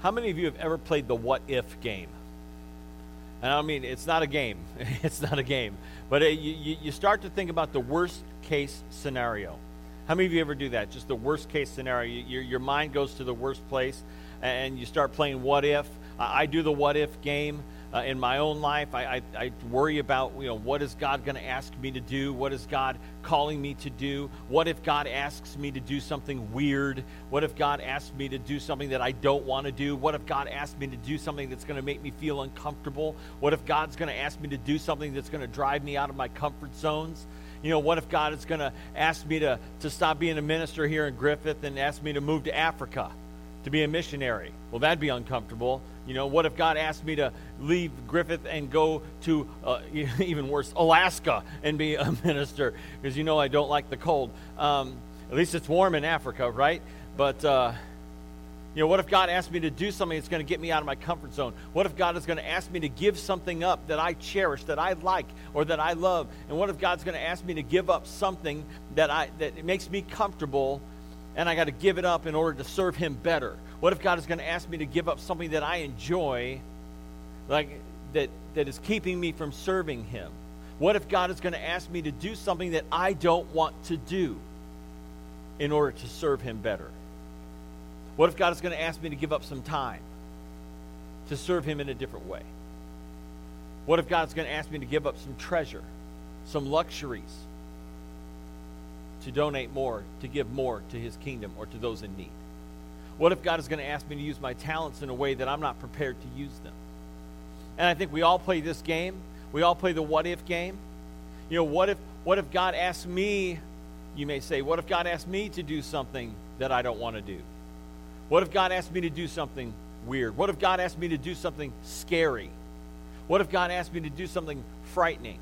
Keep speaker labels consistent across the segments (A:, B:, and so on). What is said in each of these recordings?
A: How many of you have ever played the what if game? And I mean, it's not a game. it's not a game. But it, you, you start to think about the worst case scenario. How many of you ever do that? Just the worst case scenario. Your, your mind goes to the worst place and you start playing what if. I, I do the what if game uh, in my own life. I, I, I, worry about, you know, what is God going to ask me to do? What is God calling me to do? What if God asks me to do something weird? What if God asks me to do something that I don't want to do? What if God asks me to do something that's going to make me feel uncomfortable? What if God's going to ask me to do something that's going to drive me out of my comfort zones? You know, what if God is going to ask me to, to stop being a minister here in Griffith and ask me to move to Africa to be a missionary? Well, that'd be uncomfortable. You know, what if God asked me to leave Griffith and go to, uh, even worse, Alaska and be a minister? Because you know I don't like the cold. Um, at least it's warm in Africa, right? But, uh, you know, what if God asked me to do something that's going to get me out of my comfort zone? What if God is going to ask me to give something up that I cherish, that I like, or that I love? And what if God's going to ask me to give up something that I that makes me comfortable, and I got to give it up in order to serve Him better? What if God is going to ask me to give up something that I enjoy, like that, that is keeping me from serving Him? What if God is going to ask me to do something that I don't want to do in order to serve Him better? What if God is going to ask me to give up some time to serve Him in a different way? What if God is going to ask me to give up some treasure, some luxuries, to donate more, to give more to His kingdom or to those in need? What if God is going to ask me to use my talents in a way that I'm not prepared to use them? And I think we all play this game. We all play the what if game. You know, what if what if God asks me, you may say, what if God asked me to do something that I don't want to do? What if God asked me to do something weird? What if God asked me to do something scary? What if God asked me to do something frightening?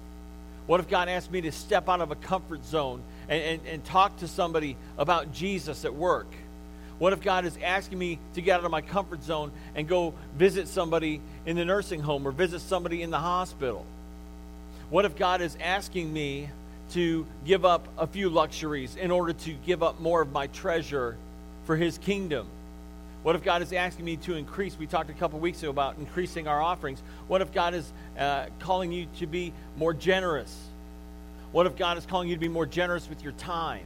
A: What if God asked me to step out of a comfort zone and, and, and talk to somebody about Jesus at work? What if God is asking me to get out of my comfort zone and go visit somebody in the nursing home or visit somebody in the hospital? What if God is asking me to give up a few luxuries in order to give up more of my treasure for His kingdom? What if God is asking me to increase? We talked a couple weeks ago about increasing our offerings. What if God is uh, calling you to be more generous? What if God is calling you to be more generous with your time?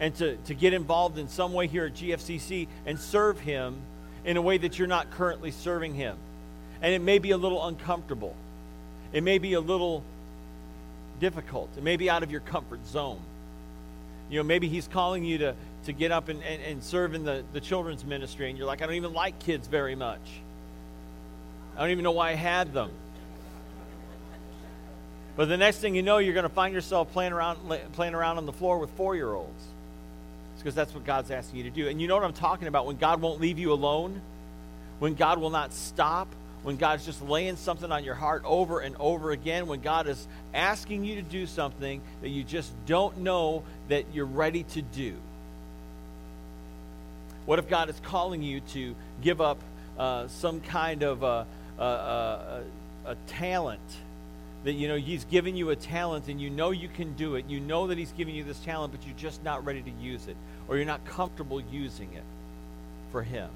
A: and to, to get involved in some way here at GFCC and serve Him in a way that you're not currently serving Him. And it may be a little uncomfortable, it may be a little difficult, it may be out of your comfort zone. You know, maybe He's calling you to, to get up and, and, and serve in the, the children's ministry, and you're like, I don't even like kids very much. I don't even know why I had them. But the next thing you know, you're going to find yourself playing around, playing around on the floor with four year olds because that's what God's asking you to do. And you know what I'm talking about when God won't leave you alone, when God will not stop, when God's just laying something on your heart over and over again, when God is asking you to do something that you just don't know that you're ready to do. What if God is calling you to give up uh, some kind of a, a, a, a talent? That you know he's given you a talent and you know you can do it. You know that he's giving you this talent but you're just not ready to use it or you're not comfortable using it for him.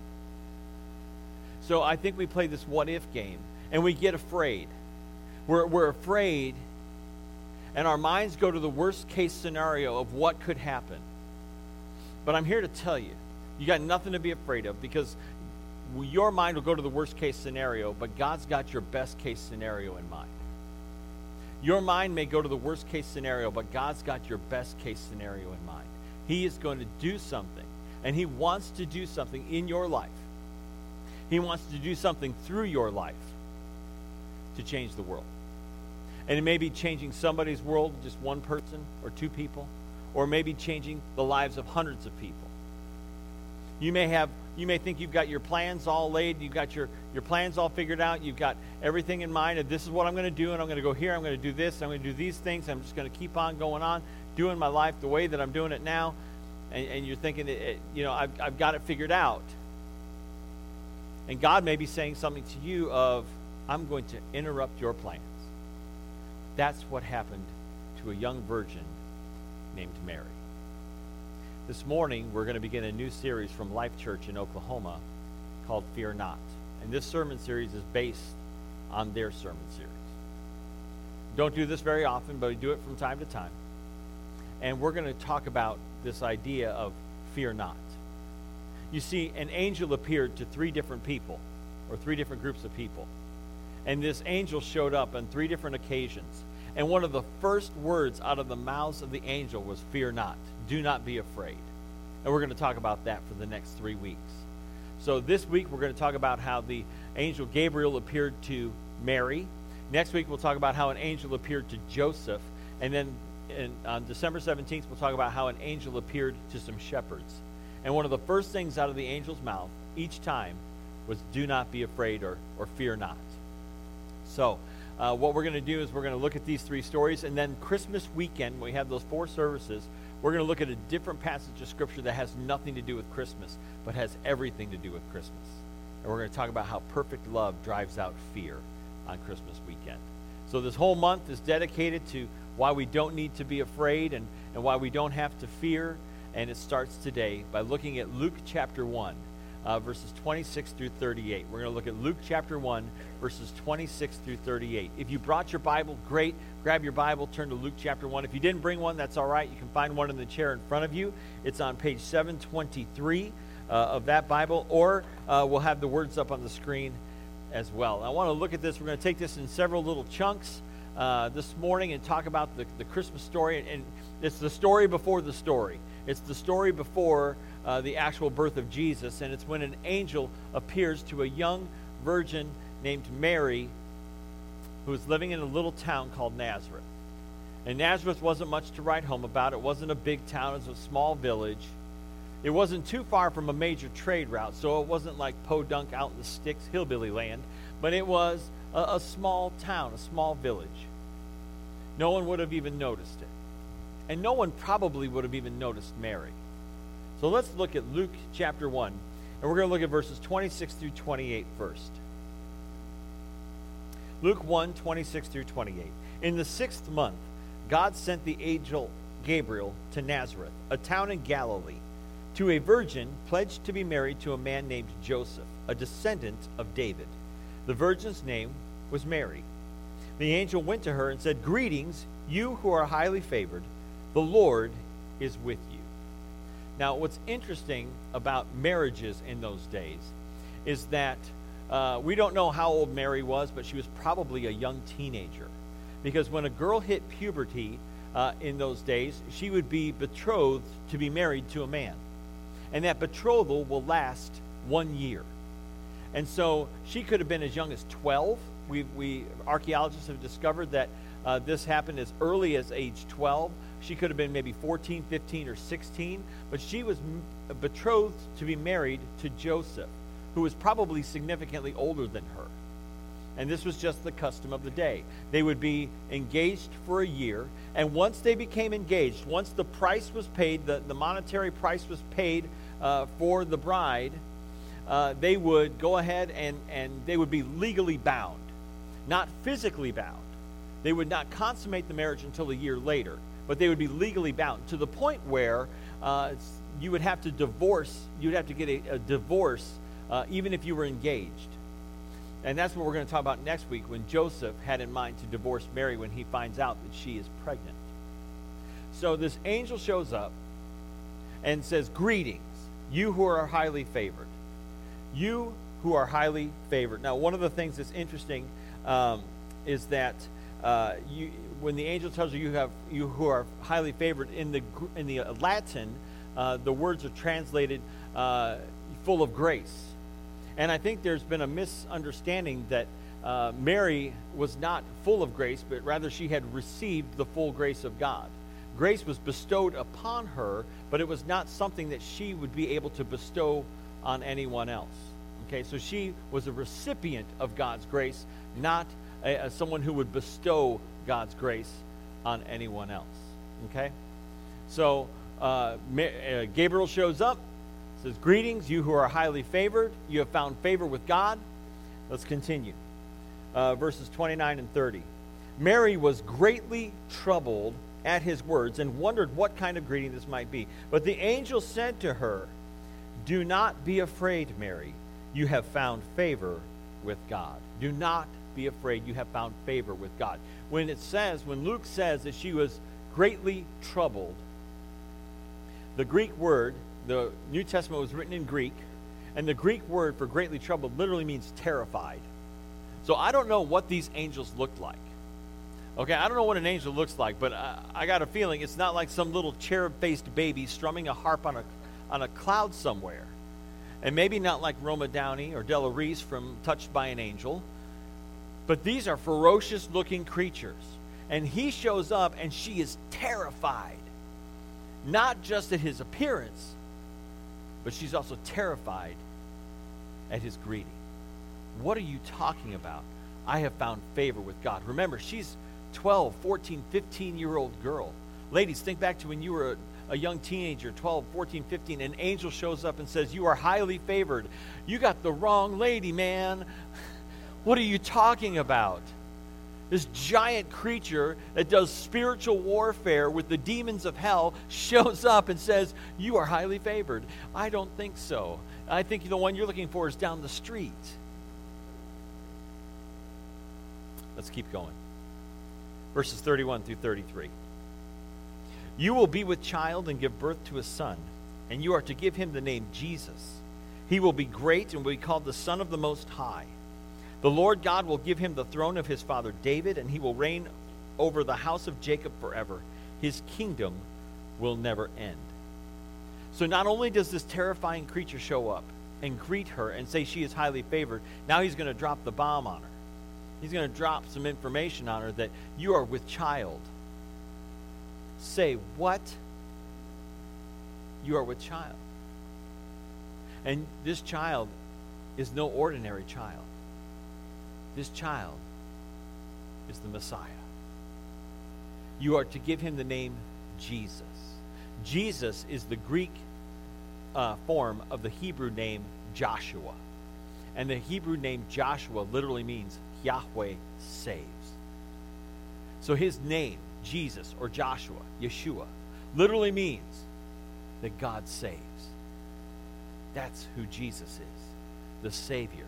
A: So i think we play this what if game and we get afraid. We're, we're afraid and our minds go to the worst case scenario of what could happen. But i'm here to tell you you got nothing to be afraid of because your mind will go to the worst case scenario but god's got your best case scenario in mind your mind may go to the worst case scenario, but God's got your best case scenario in mind. He is going to do something, and He wants to do something in your life. He wants to do something through your life to change the world. And it may be changing somebody's world, just one person or two people, or maybe changing the lives of hundreds of people. You may have you may think you've got your plans all laid, you've got your, your plans all figured out, you've got everything in mind, and this is what I'm going to do, and I'm going to go here, I'm going to do this, I'm going to do these things, I'm just going to keep on going on, doing my life the way that I'm doing it now, and, and you're thinking, it, eh, you know, I've, I've got it figured out. And God may be saying something to you of, I'm going to interrupt your plans. That's what happened to a young virgin named Mary. This morning, we're going to begin a new series from Life Church in Oklahoma called Fear Not. And this sermon series is based on their sermon series. Don't do this very often, but we do it from time to time. And we're going to talk about this idea of fear not. You see, an angel appeared to three different people, or three different groups of people. And this angel showed up on three different occasions. And one of the first words out of the mouths of the angel was, Fear not. Do not be afraid. And we're going to talk about that for the next three weeks. So this week, we're going to talk about how the angel Gabriel appeared to Mary. Next week, we'll talk about how an angel appeared to Joseph. And then in, on December 17th, we'll talk about how an angel appeared to some shepherds. And one of the first things out of the angel's mouth each time was, Do not be afraid or, or fear not. So, uh, what we're going to do is we're going to look at these three stories. And then Christmas weekend, when we have those four services, we're going to look at a different passage of Scripture that has nothing to do with Christmas, but has everything to do with Christmas. And we're going to talk about how perfect love drives out fear on Christmas weekend. So, this whole month is dedicated to why we don't need to be afraid and, and why we don't have to fear. And it starts today by looking at Luke chapter 1, uh, verses 26 through 38. We're going to look at Luke chapter 1, verses 26 through 38. If you brought your Bible, great. Grab your Bible, turn to Luke chapter 1. If you didn't bring one, that's all right. You can find one in the chair in front of you. It's on page 723 uh, of that Bible, or uh, we'll have the words up on the screen as well. I want to look at this. We're going to take this in several little chunks uh, this morning and talk about the, the Christmas story. And it's the story before the story. It's the story before uh, the actual birth of Jesus. And it's when an angel appears to a young virgin named Mary who was living in a little town called Nazareth. And Nazareth wasn't much to write home about. It wasn't a big town, it was a small village. It wasn't too far from a major trade route, so it wasn't like Podunk out in the sticks, hillbilly land, but it was a, a small town, a small village. No one would have even noticed it. And no one probably would have even noticed Mary. So let's look at Luke chapter 1, and we're going to look at verses 26 through 28 first. Luke 1 26 through 28. In the sixth month, God sent the angel Gabriel to Nazareth, a town in Galilee, to a virgin pledged to be married to a man named Joseph, a descendant of David. The virgin's name was Mary. The angel went to her and said, Greetings, you who are highly favored. The Lord is with you. Now, what's interesting about marriages in those days is that uh, we don't know how old Mary was, but she was probably a young teenager. Because when a girl hit puberty uh, in those days, she would be betrothed to be married to a man. And that betrothal will last one year. And so she could have been as young as 12. We, we archaeologists have discovered that uh, this happened as early as age 12. She could have been maybe 14, 15, or 16, but she was m- betrothed to be married to Joseph, who was probably significantly older than her. And this was just the custom of the day. They would be engaged for a year, and once they became engaged, once the price was paid, the, the monetary price was paid uh, for the bride, uh, they would go ahead and, and they would be legally bound, not physically bound. They would not consummate the marriage until a year later, but they would be legally bound to the point where uh, you would have to divorce, you would have to get a, a divorce uh, even if you were engaged. And that's what we're going to talk about next week when Joseph had in mind to divorce Mary when he finds out that she is pregnant. So this angel shows up and says, Greetings, you who are highly favored. You who are highly favored. Now, one of the things that's interesting um, is that uh, you, when the angel tells you you have you who are highly favored in the in the Latin, uh, the words are translated uh, full of grace, and I think there's been a misunderstanding that uh, Mary was not full of grace, but rather she had received the full grace of God. Grace was bestowed upon her, but it was not something that she would be able to bestow on anyone else. Okay, so she was a recipient of God's grace, not a, someone who would bestow God's grace on anyone else. Okay, so uh, uh, Gabriel shows up, says, "Greetings, you who are highly favored. You have found favor with God." Let's continue. Uh, verses 29 and 30. Mary was greatly troubled at his words and wondered what kind of greeting this might be. But the angel said to her, do not be afraid, Mary. You have found favor with God. Do not be afraid. You have found favor with God. When it says, when Luke says that she was greatly troubled, the Greek word, the New Testament was written in Greek, and the Greek word for greatly troubled literally means terrified. So I don't know what these angels looked like. Okay, I don't know what an angel looks like, but I, I got a feeling it's not like some little cherub faced baby strumming a harp on a, on a cloud somewhere. And maybe not like Roma Downey or Della Reese from Touched by an Angel. But these are ferocious looking creatures. And he shows up and she is terrified. Not just at his appearance, but she's also terrified at his greeting. What are you talking about? I have found favor with God. Remember, she's 12, 14, 15 year old girl. Ladies, think back to when you were a, a, young teenager, 12, 14, 15. An angel shows up and says, You are highly favored. You got the wrong lady, man. What are you talking about? This giant creature that does spiritual warfare with the demons of hell shows up and says, You are highly favored. I don't think so. I think the one you're looking for is down the street. Let's keep going verses 31 through 33. You will be with child and give birth to a son, and you are to give him the name Jesus. He will be great and will be called the Son of the Most High. The Lord God will give him the throne of his father David, and he will reign over the house of Jacob forever. His kingdom will never end. So not only does this terrifying creature show up and greet her and say she is highly favored, now he's going to drop the bomb on her. He's going to drop some information on her that you are with child. Say, what? You are with child. And this child is no ordinary child. This child is the Messiah. You are to give him the name Jesus. Jesus is the Greek uh, form of the Hebrew name Joshua. And the Hebrew name Joshua literally means Yahweh saves. So his name, Jesus or Joshua, Yeshua, literally means that God saves. That's who Jesus is the Savior,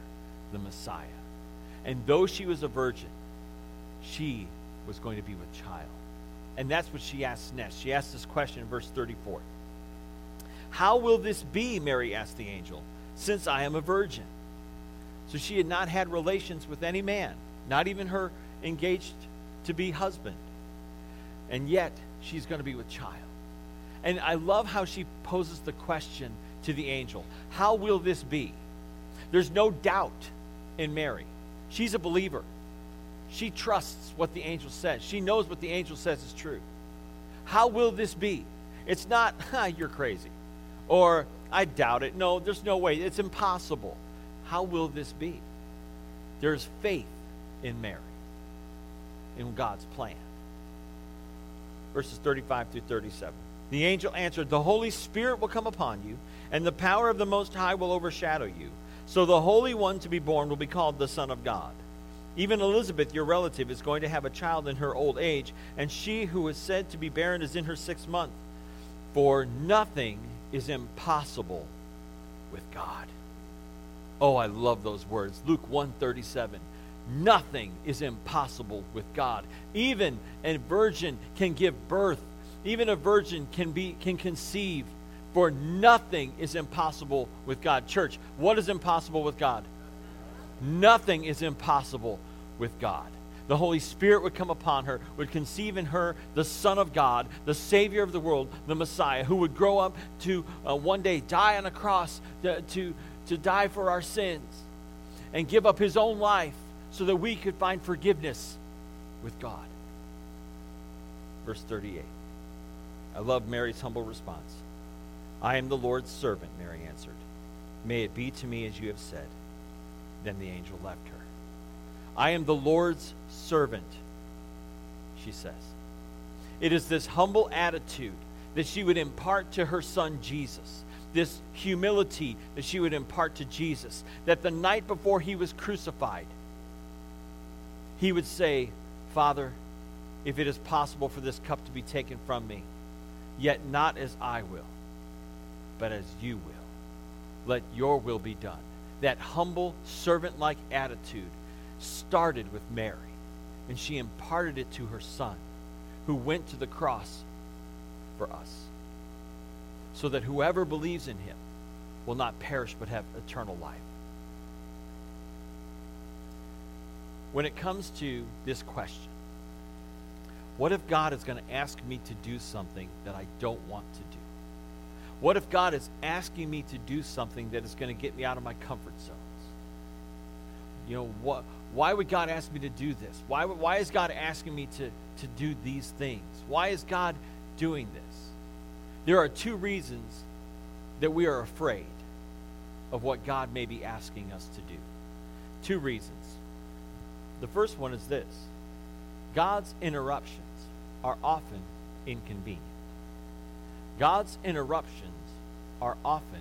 A: the Messiah. And though she was a virgin, she was going to be with child. And that's what she asks next. She asks this question in verse 34. How will this be, Mary asked the angel, since I am a virgin? So she had not had relations with any man, not even her engaged to be husband. And yet, she's going to be with child. And I love how she poses the question to the angel How will this be? There's no doubt in Mary. She's a believer. She trusts what the angel says, she knows what the angel says is true. How will this be? It's not, you're crazy. Or, I doubt it. No, there's no way. It's impossible. How will this be? There's faith in Mary, in God's plan. Verses 35 through 37. The angel answered, The Holy Spirit will come upon you, and the power of the Most High will overshadow you. So the Holy One to be born will be called the Son of God. Even Elizabeth, your relative, is going to have a child in her old age, and she who is said to be barren is in her sixth month. For nothing is impossible with God. Oh, I love those words. Luke 137. Nothing is impossible with God. Even a virgin can give birth. Even a virgin can be can conceive. For nothing is impossible with God. Church, what is impossible with God? Nothing is impossible with God. The Holy Spirit would come upon her, would conceive in her the Son of God, the Savior of the world, the Messiah, who would grow up to uh, one day die on a cross to, to to die for our sins and give up his own life so that we could find forgiveness with God. Verse 38. I love Mary's humble response. I am the Lord's servant, Mary answered. May it be to me as you have said. Then the angel left her. I am the Lord's servant, she says. It is this humble attitude that she would impart to her son Jesus this humility that she would impart to Jesus. That the night before he was crucified, he would say, Father, if it is possible for this cup to be taken from me, yet not as I will, but as you will. Let your will be done. that humble, servant like attitude started with Mary, and she imparted it to her son, who went to the cross for us, so that whoever believes in him will not perish but have eternal life. When it comes to this question, what if God is going to ask me to do something that I don't want to do? What if God is asking me to do something that is going to get me out of my comfort zones? You know, what, why would God ask me to do this? Why, why is God asking me to, to do these things? Why is God doing this? There are two reasons that we are afraid of what God may be asking us to do. Two reasons. The first one is this God's interruptions are often inconvenient. God's interruptions are often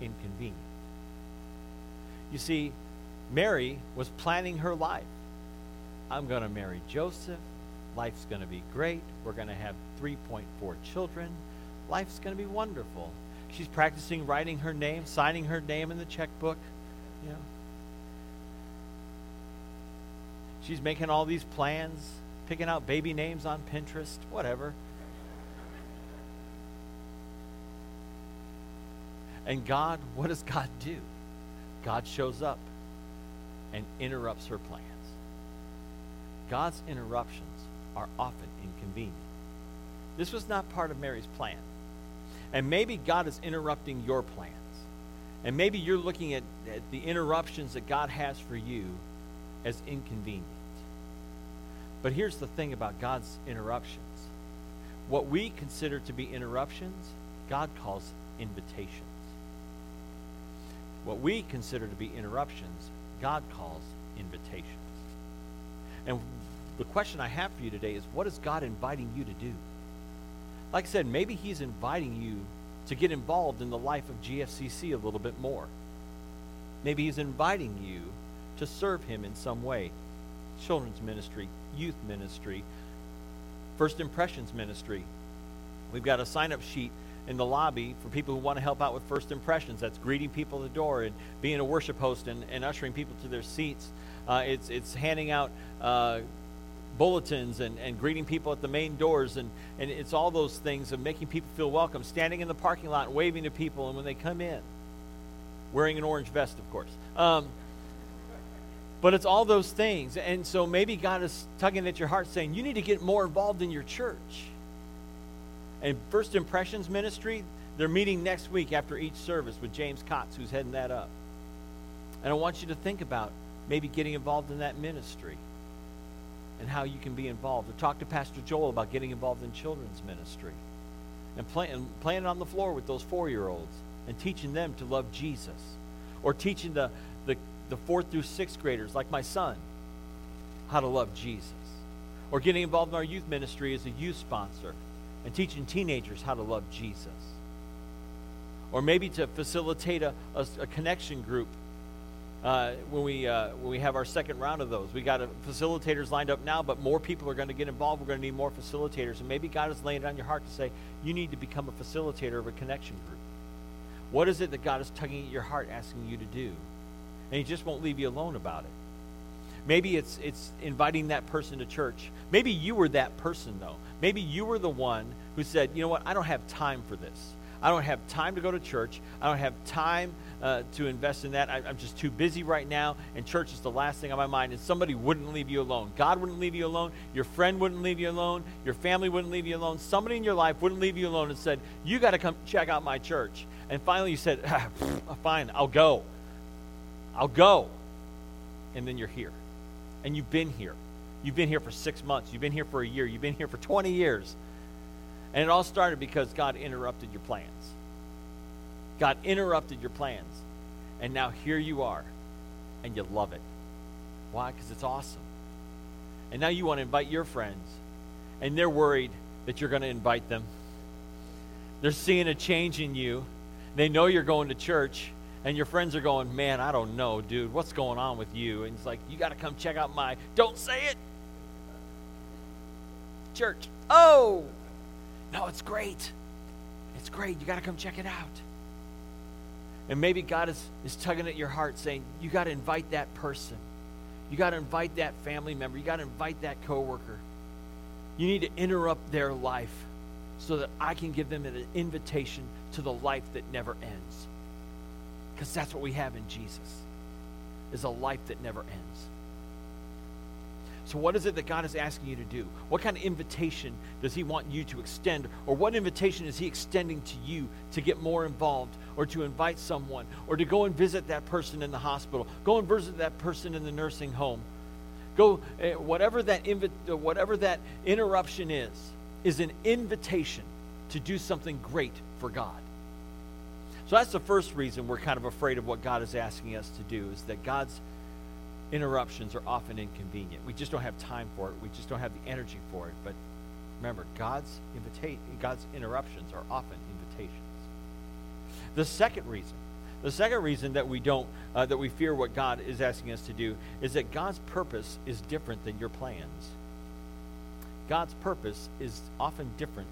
A: inconvenient. You see, Mary was planning her life. I'm going to marry Joseph. Life's going to be great. We're going to have 3.4 children. Life's going to be wonderful. She's practicing writing her name, signing her name in the checkbook. You know. She's making all these plans, picking out baby names on Pinterest, whatever. And God, what does God do? God shows up and interrupts her plans. God's interruptions are often inconvenient. This was not part of Mary's plan. And maybe God is interrupting your plans. And maybe you're looking at, at the interruptions that God has for you as inconvenient. But here's the thing about God's interruptions what we consider to be interruptions, God calls invitations. What we consider to be interruptions, God calls invitations. And the question I have for you today is what is God inviting you to do? Like I said, maybe He's inviting you to get involved in the life of GFCC a little bit more. Maybe He's inviting you to serve Him in some way children's ministry, youth ministry, first impressions ministry. We've got a sign up sheet in the lobby for people who want to help out with first impressions. That's greeting people at the door and being a worship host and, and ushering people to their seats. Uh, it's, it's handing out uh, bulletins and, and greeting people at the main doors. And, and it's all those things of making people feel welcome, standing in the parking lot waving to people and when they come in, wearing an orange vest, of course. Um, but it's all those things. And so maybe God is tugging at your heart saying, you need to get more involved in your church. And First Impressions Ministry, they're meeting next week after each service with James Kotz, who's heading that up. And I want you to think about maybe getting involved in that ministry and how you can be involved. Or talk to Pastor Joel about getting involved in children's ministry and, play, and playing on the floor with those four year olds and teaching them to love Jesus. Or teaching the, the, the fourth through sixth graders, like my son, how to love Jesus. Or getting involved in our youth ministry as a youth sponsor and teaching teenagers how to love Jesus. Or maybe to facilitate a, a, a connection group uh, when, we, uh, when we have our second round of those. We got a, facilitators lined up now, but more people are going to get involved. We're going to need more facilitators. And maybe God is laying it on your heart to say, you need to become a facilitator of a connection group. What is it that God is tugging at your heart, asking you to do? And He just won't leave you alone about it. Maybe it's, it's inviting that person to church. Maybe you were that person, though. Maybe you were the one who said, you know what, I don't have time for this. I don't have time to go to church. I don't have time uh, to invest in that. I, am just too busy right now, and church is the last thing on my mind. And somebody wouldn't leave you alone. God wouldn't leave you alone. Your friend wouldn't leave you alone. Your family wouldn't leave you alone. Somebody in your life wouldn't leave you alone and said, You got to come check out my church. And finally you said, ah, Fine, I'll go. I'll go. And then you're here. And you've been here. You've been here for six months. You've been here for a year. You've been here for 20 years. And it all started because God interrupted your plans. God interrupted your plans. And now here you are. And you love it. Why? Because it's awesome. And now you want to invite your friends. And they're worried that you're going to invite them. They're seeing a change in you. They know you're going to church and your friends are going, Man, I don't know, dude. What's going on with you? And it's like, You got to come check out my, don't say it. Church. Oh, no, it's great. It's great. You got to come check it out. And maybe God is, is tugging at your heart saying, You got to invite that person. You got to invite that family member. You got to invite that coworker. You need to interrupt their life so that I can give them an invitation to the life that never ends. Because that's what we have in Jesus. Is a life that never ends. So, what is it that God is asking you to do? What kind of invitation does He want you to extend? Or what invitation is He extending to you to get more involved, or to invite someone, or to go and visit that person in the hospital, go and visit that person in the nursing home? Go, uh, whatever, that invi- whatever that interruption is, is an invitation to do something great for God. So, that's the first reason we're kind of afraid of what God is asking us to do, is that God's interruptions are often inconvenient. We just don't have time for it. We just don't have the energy for it. But remember, God's invita- God's interruptions are often invitations. The second reason, the second reason that we don't uh, that we fear what God is asking us to do is that God's purpose is different than your plans. God's purpose is often different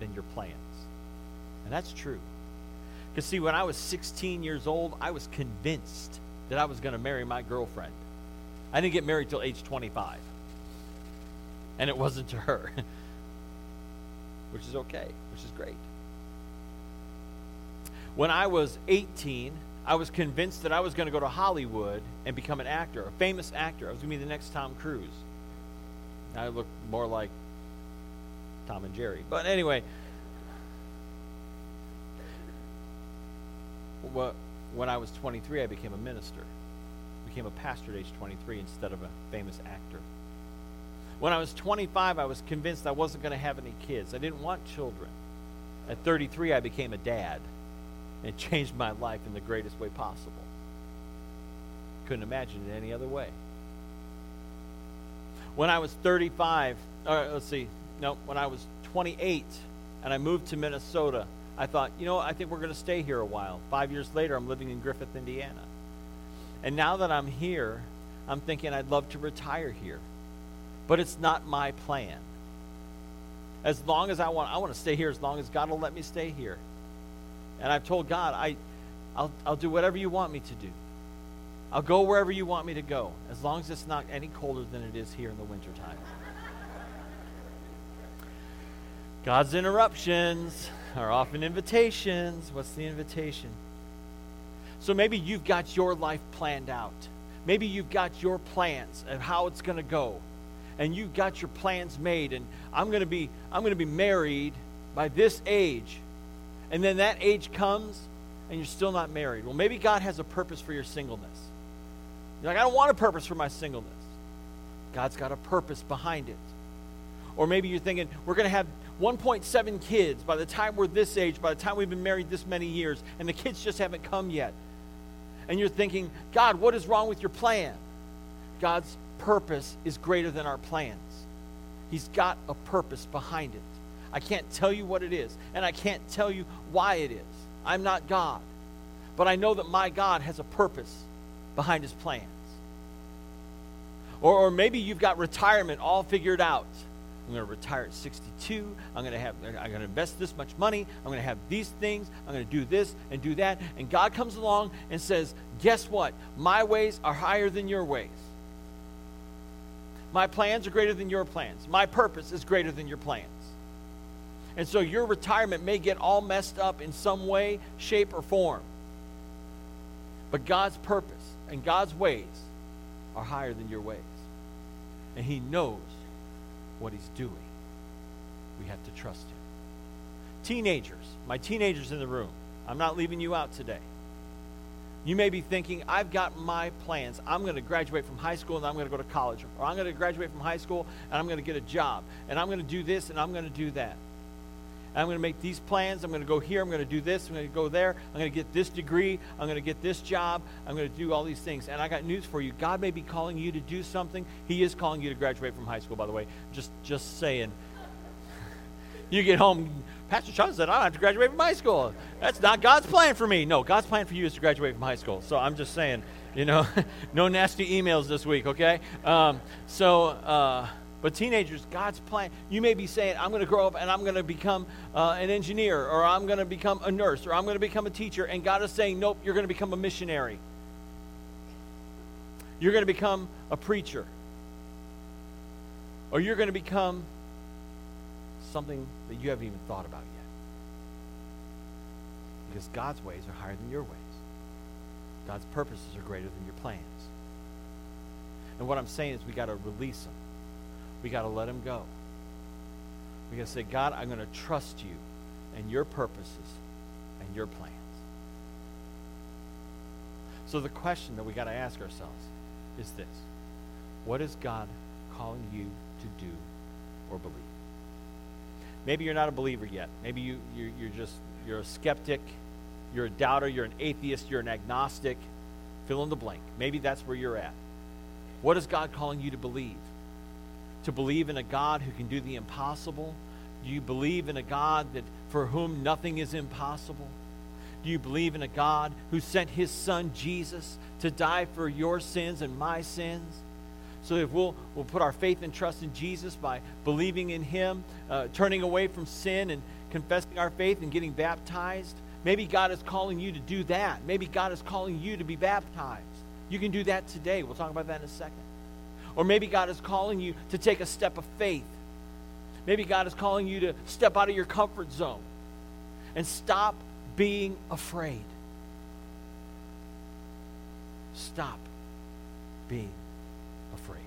A: than your plans. And that's true. Because, see, when I was 16 years old, I was convinced that I was going to marry my girlfriend. I didn't get married till age 25. And it wasn't to her, which is okay, which is great. When I was 18, I was convinced that I was going to go to Hollywood and become an actor, a famous actor. I was going to be the next Tom Cruise. I look more like Tom and Jerry. But anyway, when I was 23, I became a minister became a pastor at age 23 instead of a famous actor. When I was 25, I was convinced I wasn't going to have any kids. I didn't want children. At 33, I became a dad. And it changed my life in the greatest way possible. Couldn't imagine it any other way. When I was 35, or let's see, no, when I was 28 and I moved to Minnesota, I thought, you know, I think we're going to stay here a while. Five years later, I'm living in Griffith, Indiana. And now that I'm here, I'm thinking I'd love to retire here. But it's not my plan. As long as I want, I want to stay here as long as God will let me stay here. And I've told God, I, I'll, I'll do whatever you want me to do. I'll go wherever you want me to go, as long as it's not any colder than it is here in the wintertime. God's interruptions are often invitations. What's the invitation? So maybe you've got your life planned out. Maybe you've got your plans of how it's going to go. And you've got your plans made and I'm going to be I'm going to be married by this age. And then that age comes and you're still not married. Well, maybe God has a purpose for your singleness. You're like, I don't want a purpose for my singleness. God's got a purpose behind it. Or maybe you're thinking, we're going to have 1.7 kids by the time we're this age, by the time we've been married this many years, and the kids just haven't come yet and you're thinking, God, what is wrong with your plan? God's purpose is greater than our plans. He's got a purpose behind it. I can't tell you what it is, and I can't tell you why it is. I'm not God. But I know that my God has a purpose behind his plans. Or, or maybe you've got retirement all figured out. I'm going to retire at 62. I'm going to have I'm going to invest this much money. I'm going to have these things. I'm going to do this and do that. And God comes along and says, "Guess what? My ways are higher than your ways. My plans are greater than your plans. My purpose is greater than your plans." And so your retirement may get all messed up in some way, shape, or form. But God's purpose and God's ways are higher than your ways. And He knows what he's doing. We have to trust him. Teenagers, my teenagers in the room, I'm not leaving you out today. You may be thinking, I've got my plans. I'm going to graduate from high school and I'm going to go to college. Or I'm going to graduate from high school and I'm going to get a job. And I'm going to do this and I'm going to do that. I'm going to make these plans. I'm going to go here. I'm going to do this. I'm going to go there. I'm going to get this degree. I'm going to get this job. I'm going to do all these things. And I got news for you. God may be calling you to do something. He is calling you to graduate from high school, by the way. Just, just saying. you get home, Pastor Sean said, I don't have to graduate from high school. That's not God's plan for me. No, God's plan for you is to graduate from high school. So I'm just saying, you know, no nasty emails this week, okay? Um, so, uh, But teenagers, God's plan. You may be saying, I'm going to grow up and I'm going to become uh, an engineer, or I'm going to become a nurse, or I'm going to become a teacher. And God is saying, Nope, you're going to become a missionary. You're going to become a preacher. Or you're going to become something that you haven't even thought about yet. Because God's ways are higher than your ways. God's purposes are greater than your plans. And what I'm saying is we got to release them. We got to let them go. We got to say, God, I'm going to trust you and your purposes and your plans. So the question that we got to ask ourselves is this What is God calling you to do or believe? Maybe you're not a believer yet. Maybe you, you're, you're just you're a skeptic, you're a doubter, you're an atheist, you're an agnostic. Fill in the blank. Maybe that's where you're at. What is God calling you to believe? To believe in a God who can do the impossible? Do you believe in a God that for whom nothing is impossible? Do you believe in a God who sent his son Jesus to die for your sins and my sins? So if we'll, we'll put our faith and trust in Jesus by believing in him, uh, turning away from sin and confessing our faith and getting baptized, maybe God is calling you to do that. Maybe God is calling you to be baptized. You can do that today. We'll talk about that in a second. Or maybe God is calling you to take a step of faith. Maybe God is calling you to step out of your comfort zone and stop being afraid. Stop being afraid.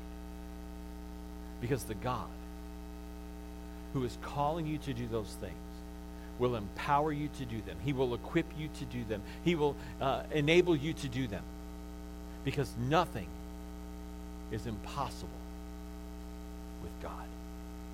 A: Because the God who is calling you to do those things will empower you to do them. He will equip you to do them. He will uh, enable you to do them. Because nothing is impossible with God.